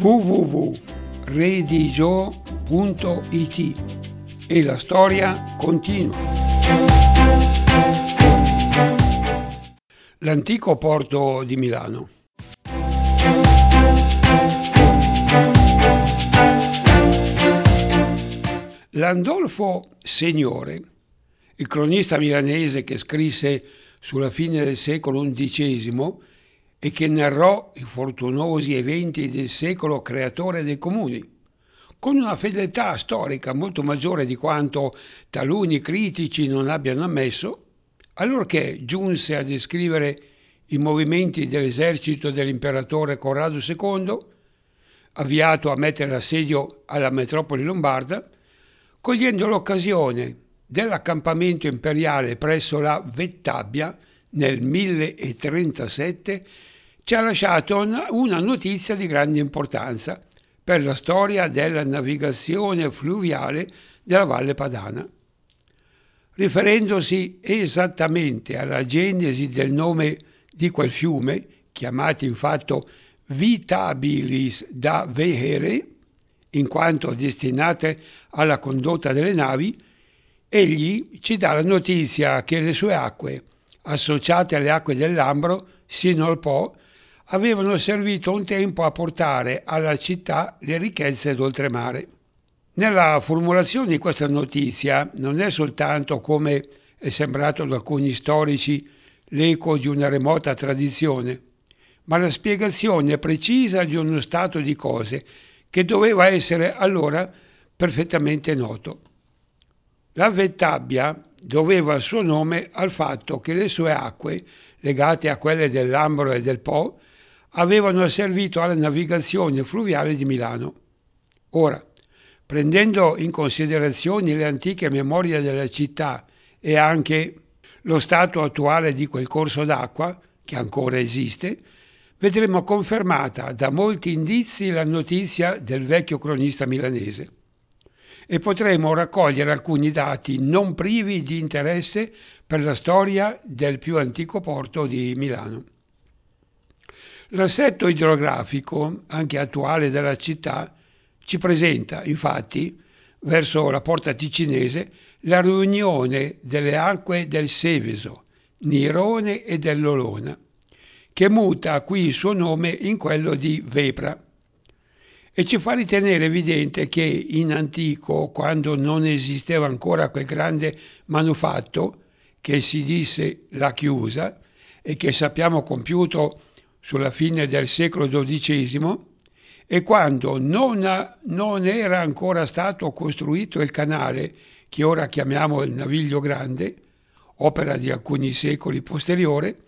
www.redigio.it e la storia continua. L'antico porto di Milano. Landolfo Signore, il cronista milanese che scrisse sulla fine del secolo XI e che narrò i fortunosi eventi del secolo creatore dei comuni, con una fedeltà storica molto maggiore di quanto taluni critici non abbiano ammesso, allorché giunse a descrivere i movimenti dell'esercito dell'imperatore Corrado II, avviato a mettere assedio alla metropoli lombarda, cogliendo l'occasione dell'accampamento imperiale presso la Vettabbia nel 1037 ci ha lasciato una notizia di grande importanza per la storia della navigazione fluviale della Valle Padana. Riferendosi esattamente alla genesi del nome di quel fiume, chiamato infatti Vitabilis da Vehere, in quanto destinate alla condotta delle navi, egli ci dà la notizia che le sue acque, associate alle acque del Lambro sino al Po, avevano servito un tempo a portare alla città le ricchezze d'oltremare. Nella formulazione di questa notizia non è soltanto, come è sembrato ad alcuni storici, l'eco di una remota tradizione, ma la spiegazione precisa di uno stato di cose che doveva essere allora perfettamente noto. La Vettabbia doveva il suo nome al fatto che le sue acque, legate a quelle del Lambro e del Po, avevano servito alla navigazione fluviale di Milano. Ora, prendendo in considerazione le antiche memorie della città e anche lo stato attuale di quel corso d'acqua, che ancora esiste, vedremo confermata da molti indizi la notizia del vecchio cronista milanese e potremo raccogliere alcuni dati non privi di interesse per la storia del più antico porto di Milano. L'assetto idrografico, anche attuale della città, ci presenta, infatti, verso la porta ticinese, la riunione delle acque del Seveso, Nirone e dell'Olona, che muta qui il suo nome in quello di Vepra e ci fa ritenere evidente che in antico, quando non esisteva ancora quel grande manufatto che si disse la chiusa e che sappiamo compiuto sulla fine del secolo XII e quando non, ha, non era ancora stato costruito il canale che ora chiamiamo il Naviglio Grande, opera di alcuni secoli posteriore,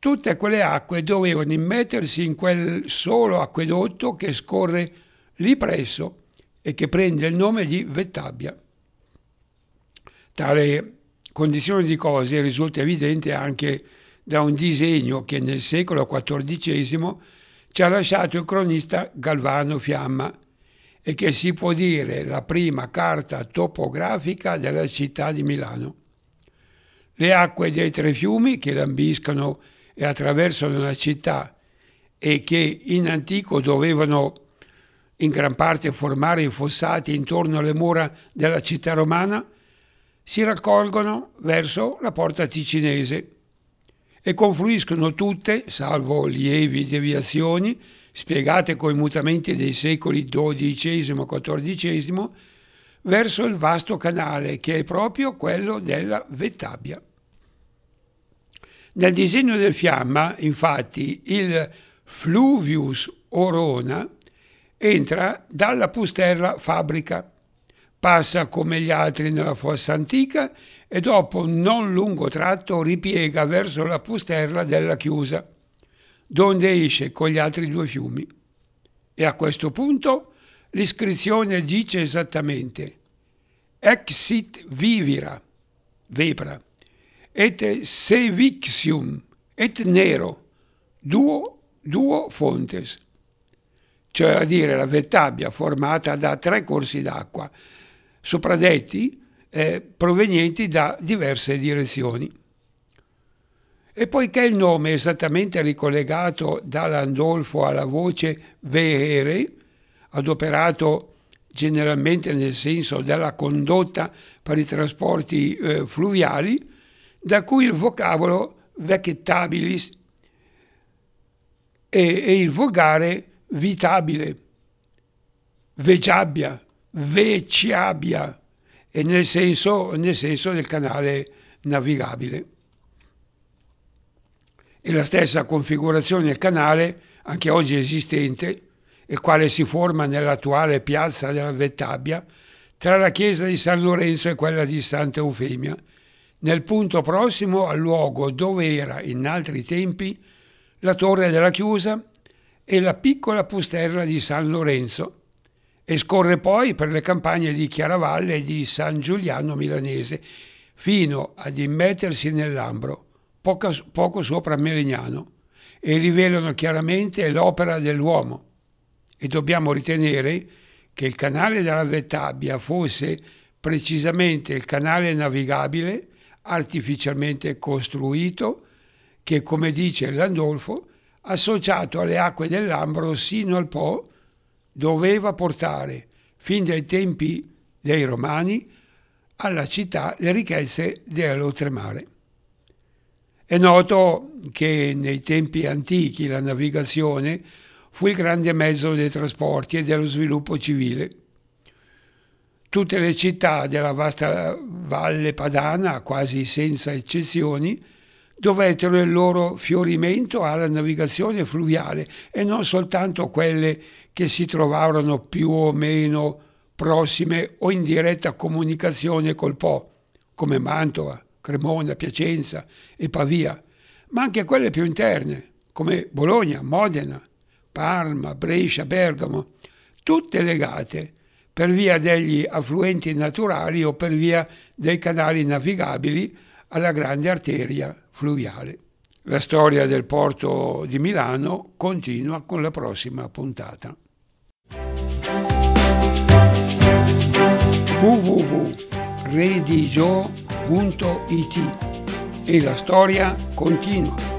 tutte quelle acque dovevano immettersi in quel solo acquedotto che scorre lì presso e che prende il nome di Vettabbia. Tale condizione di cose risulta evidente anche da un disegno che nel secolo XIV ci ha lasciato il cronista Galvano Fiamma e che si può dire la prima carta topografica della città di Milano. Le acque dei tre fiumi che lambiscono e attraversano la città e che in antico dovevano in gran parte formare i fossati intorno alle mura della città romana, si raccolgono verso la porta ticinese e confluiscono tutte, salvo lievi deviazioni, spiegate coi mutamenti dei secoli XII e XIV, verso il vasto canale che è proprio quello della Vettabbia. Nel disegno del fiamma, infatti, il Fluvius Orona entra dalla Pusterla Fabbrica, passa come gli altri nella fossa antica e dopo un non lungo tratto ripiega verso la pusterla della chiusa, donde esce con gli altri due fiumi. E a questo punto l'iscrizione dice esattamente Exit vivira, vepra, et sevixium, et nero, duo, duo fontes, cioè a dire la Vettabbia formata da tre corsi d'acqua, sopradetti eh, provenienti da diverse direzioni. E poiché il nome è esattamente ricollegato da Landolfo alla voce veere, adoperato generalmente nel senso della condotta per i trasporti eh, fluviali, da cui il vocabolo vectabilis e, e il volgare vitabile, vegiabbia, veciabbia, e nel senso, nel senso del canale navigabile. E la stessa configurazione del canale, anche oggi esistente, il quale si forma nell'attuale piazza della Vettabbia, tra la chiesa di San Lorenzo e quella di Santa Eufemia, nel punto prossimo al luogo dove era in altri tempi la torre della chiusa e la piccola pusterla di San Lorenzo e scorre poi per le campagne di Chiaravalle e di San Giuliano Milanese fino ad immettersi nell'Ambro, poco, poco sopra Melegnano, e rivelano chiaramente l'opera dell'uomo. E dobbiamo ritenere che il canale della Vettabbia fosse precisamente il canale navigabile artificialmente costruito che, come dice Landolfo, associato alle acque dell'Ambro sino al Po, doveva portare, fin dai tempi dei Romani, alla città le ricchezze dell'oltremare. È noto che nei tempi antichi la navigazione fu il grande mezzo dei trasporti e dello sviluppo civile. Tutte le città della vasta valle padana, quasi senza eccezioni, dovettero il loro fiorimento alla navigazione fluviale e non soltanto quelle che si trovarono più o meno prossime o in diretta comunicazione col Po, come Mantova, Cremona, Piacenza e Pavia, ma anche quelle più interne, come Bologna, Modena, Parma, Brescia, Bergamo, tutte legate per via degli affluenti naturali o per via dei canali navigabili alla grande arteria fluviale. La storia del porto di Milano continua con la prossima puntata. www.redigio.it e la storia continua.